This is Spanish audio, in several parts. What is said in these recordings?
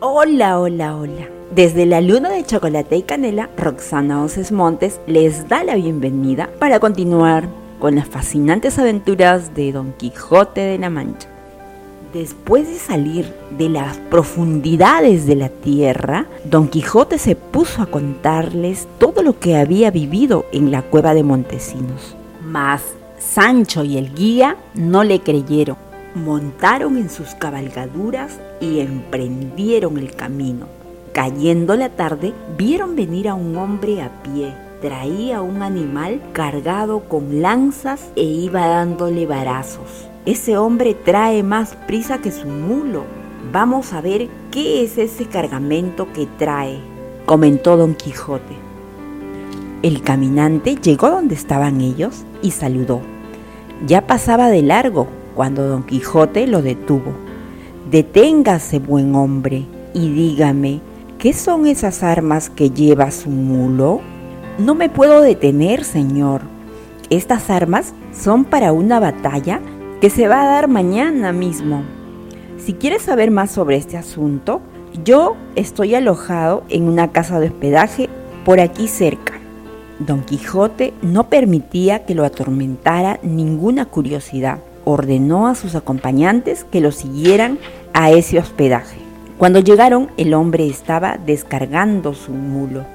Hola, hola, hola. Desde la luna de chocolate y canela, Roxana Oces Montes les da la bienvenida para continuar con las fascinantes aventuras de Don Quijote de la Mancha. Después de salir de las profundidades de la tierra, Don Quijote se puso a contarles todo lo que había vivido en la cueva de Montesinos. Mas Sancho y el guía no le creyeron montaron en sus cabalgaduras y emprendieron el camino. Cayendo la tarde, vieron venir a un hombre a pie. Traía un animal cargado con lanzas e iba dándole varazos. Ese hombre trae más prisa que su mulo. Vamos a ver qué es ese cargamento que trae, comentó don Quijote. El caminante llegó donde estaban ellos y saludó. Ya pasaba de largo cuando don Quijote lo detuvo. Deténgase, buen hombre, y dígame, ¿qué son esas armas que lleva su mulo? No me puedo detener, señor. Estas armas son para una batalla que se va a dar mañana mismo. Si quieres saber más sobre este asunto, yo estoy alojado en una casa de hospedaje por aquí cerca. Don Quijote no permitía que lo atormentara ninguna curiosidad ordenó a sus acompañantes que lo siguieran a ese hospedaje. Cuando llegaron, el hombre estaba descargando su mulo.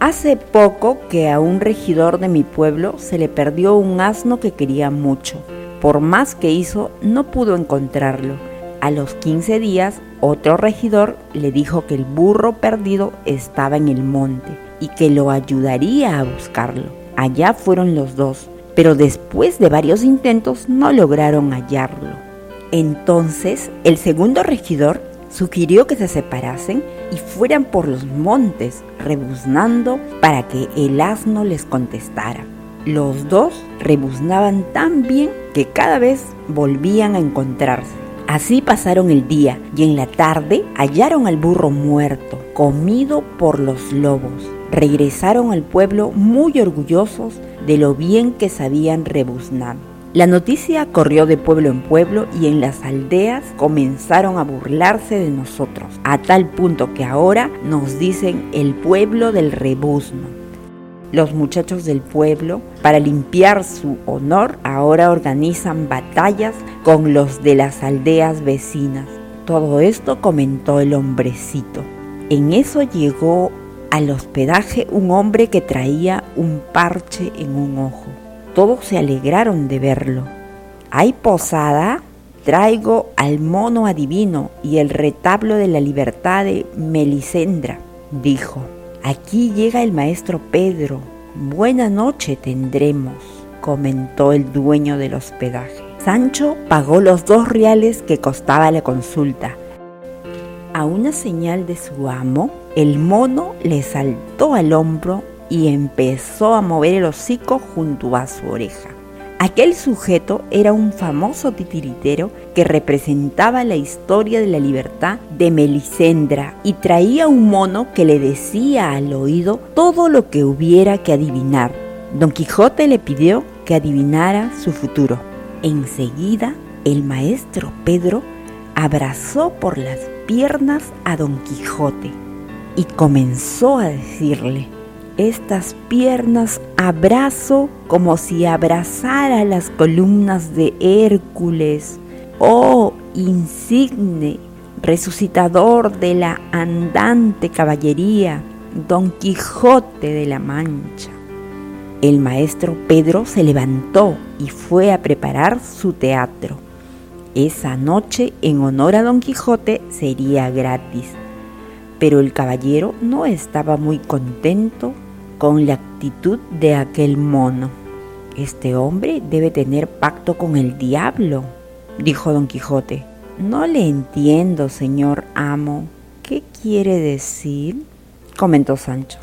Hace poco que a un regidor de mi pueblo se le perdió un asno que quería mucho. Por más que hizo, no pudo encontrarlo. A los 15 días, otro regidor le dijo que el burro perdido estaba en el monte y que lo ayudaría a buscarlo. Allá fueron los dos pero después de varios intentos no lograron hallarlo. Entonces el segundo regidor sugirió que se separasen y fueran por los montes rebuznando para que el asno les contestara. Los dos rebuznaban tan bien que cada vez volvían a encontrarse. Así pasaron el día y en la tarde hallaron al burro muerto, comido por los lobos. Regresaron al pueblo muy orgullosos de lo bien que sabían rebuznar. La noticia corrió de pueblo en pueblo y en las aldeas comenzaron a burlarse de nosotros, a tal punto que ahora nos dicen el pueblo del rebuzno. Los muchachos del pueblo, para limpiar su honor, ahora organizan batallas con los de las aldeas vecinas. Todo esto comentó el hombrecito. En eso llegó al hospedaje un hombre que traía un parche en un ojo. Todos se alegraron de verlo. ¿Hay posada? Traigo al mono adivino y el retablo de la libertad de Melisendra, dijo. Aquí llega el maestro Pedro. Buena noche tendremos, comentó el dueño del hospedaje. Sancho pagó los dos reales que costaba la consulta. A una señal de su amo, el mono le saltó al hombro y empezó a mover el hocico junto a su oreja. Aquel sujeto era un famoso titiritero que representaba la historia de la libertad de Melisendra y traía un mono que le decía al oído todo lo que hubiera que adivinar. Don Quijote le pidió que adivinara su futuro. Enseguida, el maestro Pedro abrazó por las piernas a Don Quijote y comenzó a decirle, estas piernas abrazo como si abrazara las columnas de Hércules. Oh, insigne, resucitador de la andante caballería, Don Quijote de la Mancha. El maestro Pedro se levantó y fue a preparar su teatro. Esa noche, en honor a Don Quijote, sería gratis. Pero el caballero no estaba muy contento con la actitud de aquel mono. Este hombre debe tener pacto con el diablo, dijo don Quijote. No le entiendo, señor amo. ¿Qué quiere decir? comentó Sancho.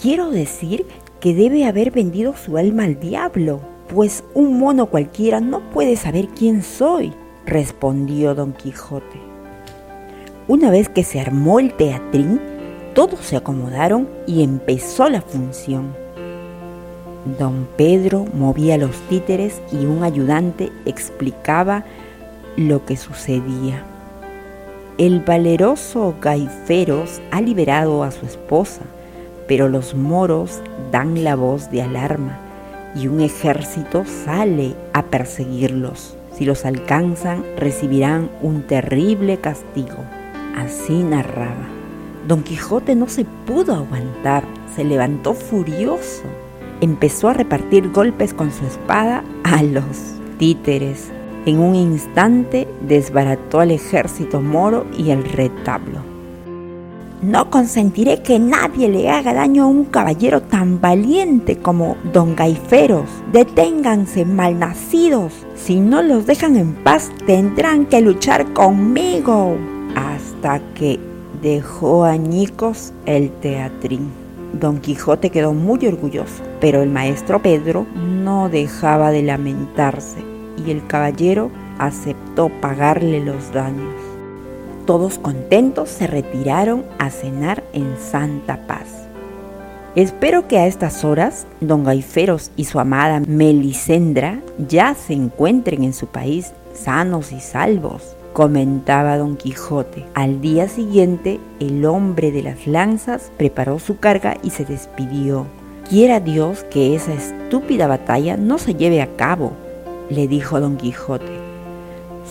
Quiero decir que debe haber vendido su alma al diablo, pues un mono cualquiera no puede saber quién soy, respondió don Quijote. Una vez que se armó el teatrín, todos se acomodaron y empezó la función. Don Pedro movía los títeres y un ayudante explicaba lo que sucedía. El valeroso Gaiferos ha liberado a su esposa, pero los moros dan la voz de alarma y un ejército sale a perseguirlos. Si los alcanzan, recibirán un terrible castigo. Así narraba. Don Quijote no se pudo aguantar, se levantó furioso. Empezó a repartir golpes con su espada a los títeres. En un instante desbarató al ejército moro y el retablo. No consentiré que nadie le haga daño a un caballero tan valiente como don Gaiferos. Deténganse, malnacidos. Si no los dejan en paz, tendrán que luchar conmigo. Hasta que dejó añicos el teatrín. Don Quijote quedó muy orgulloso, pero el maestro Pedro no dejaba de lamentarse y el caballero aceptó pagarle los daños. Todos contentos se retiraron a cenar en santa paz. Espero que a estas horas don Gaiferos y su amada Melisendra ya se encuentren en su país sanos y salvos, comentaba don Quijote. Al día siguiente, el hombre de las lanzas preparó su carga y se despidió. Quiera Dios que esa estúpida batalla no se lleve a cabo, le dijo don Quijote.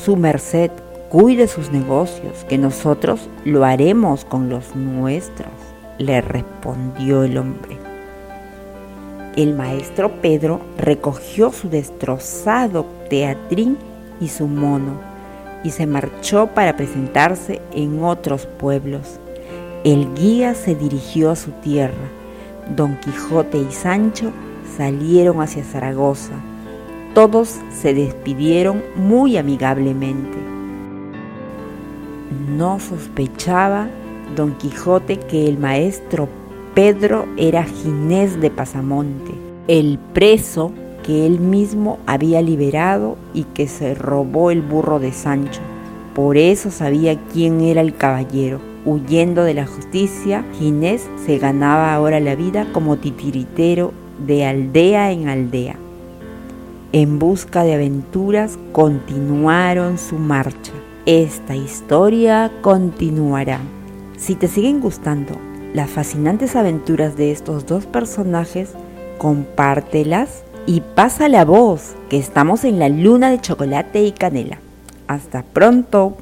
Su merced cuide sus negocios, que nosotros lo haremos con los nuestros, le respondió el hombre. El maestro Pedro recogió su destrozado teatrín y su mono y se marchó para presentarse en otros pueblos. El guía se dirigió a su tierra. Don Quijote y Sancho salieron hacia Zaragoza. Todos se despidieron muy amigablemente. No sospechaba don Quijote que el maestro Pedro era Ginés de Pasamonte, el preso que él mismo había liberado y que se robó el burro de Sancho. Por eso sabía quién era el caballero. Huyendo de la justicia, Ginés se ganaba ahora la vida como titiritero de aldea en aldea. En busca de aventuras continuaron su marcha esta historia continuará. Si te siguen gustando las fascinantes aventuras de estos dos personajes, compártelas y pasa la voz que estamos en la luna de chocolate y canela. Hasta pronto.